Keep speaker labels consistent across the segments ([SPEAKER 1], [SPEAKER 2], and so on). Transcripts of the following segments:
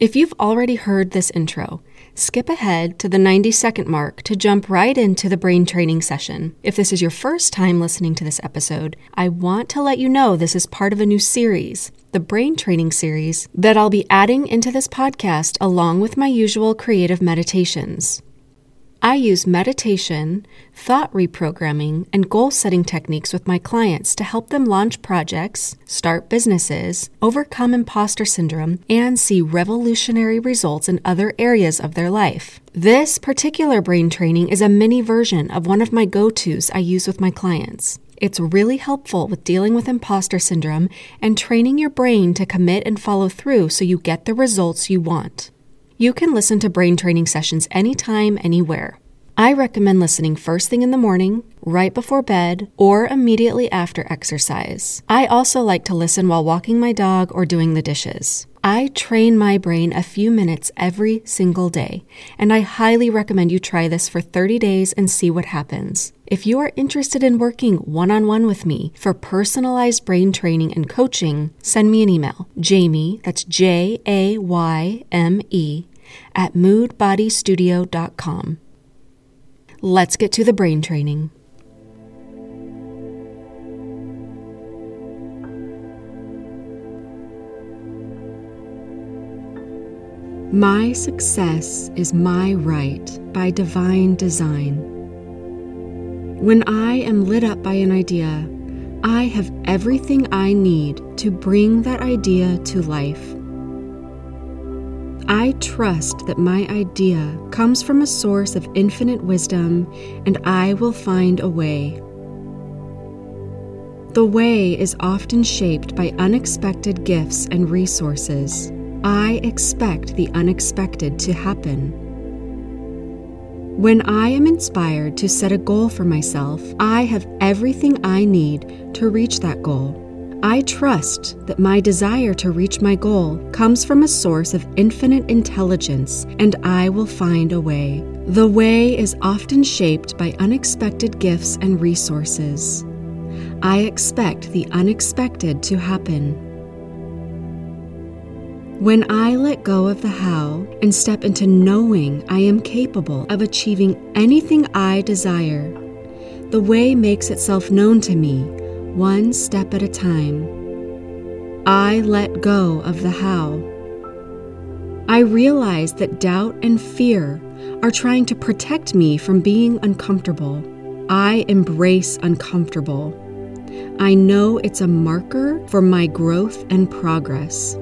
[SPEAKER 1] If you've already heard this intro, skip ahead to the 90 second mark to jump right into the brain training session. If this is your first time listening to this episode, I want to let you know this is part of a new series, the brain training series, that I'll be adding into this podcast along with my usual creative meditations. I use meditation, thought reprogramming, and goal setting techniques with my clients to help them launch projects, start businesses, overcome imposter syndrome, and see revolutionary results in other areas of their life. This particular brain training is a mini version of one of my go tos I use with my clients. It's really helpful with dealing with imposter syndrome and training your brain to commit and follow through so you get the results you want. You can listen to brain training sessions anytime, anywhere. I recommend listening first thing in the morning, right before bed, or immediately after exercise. I also like to listen while walking my dog or doing the dishes. I train my brain a few minutes every single day, and I highly recommend you try this for 30 days and see what happens. If you are interested in working one on one with me for personalized brain training and coaching, send me an email. Jayme, that's J A Y M E, at moodbodystudio.com. Let's get to the brain training. My success is my right by divine design. When I am lit up by an idea, I have everything I need to bring that idea to life. I trust that my idea comes from a source of infinite wisdom and I will find a way. The way is often shaped by unexpected gifts and resources. I expect the unexpected to happen. When I am inspired to set a goal for myself, I have everything I need to reach that goal. I trust that my desire to reach my goal comes from a source of infinite intelligence, and I will find a way. The way is often shaped by unexpected gifts and resources. I expect the unexpected to happen. When I let go of the how and step into knowing I am capable of achieving anything I desire, the way makes itself known to me one step at a time. I let go of the how. I realize that doubt and fear are trying to protect me from being uncomfortable. I embrace uncomfortable. I know it's a marker for my growth and progress.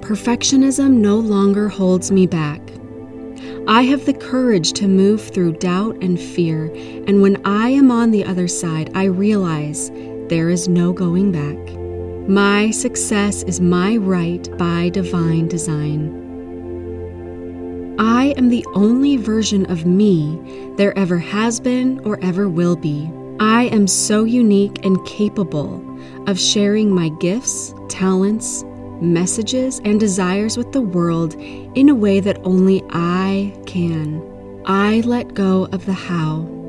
[SPEAKER 1] Perfectionism no longer holds me back. I have the courage to move through doubt and fear, and when I am on the other side, I realize there is no going back. My success is my right by divine design. I am the only version of me there ever has been or ever will be. I am so unique and capable of sharing my gifts, talents, messages, and desires with the world in a way that only I can. I let go of the how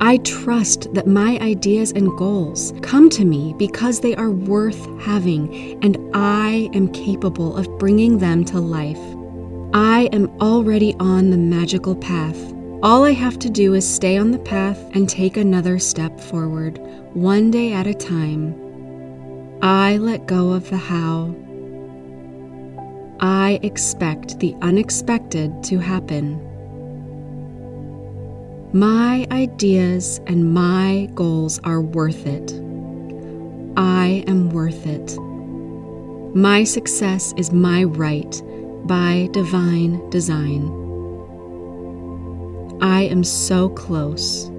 [SPEAKER 1] I trust that my ideas and goals come to me because they are worth having and I am capable of bringing them to life. I am already on the magical path. All I have to do is stay on the path and take another step forward, one day at a time. I let go of the how. I expect the unexpected to happen. My ideas and my goals are worth it. I am worth it. My success is my right by divine design. I am so close.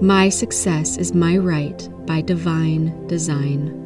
[SPEAKER 1] My success is my right by divine design.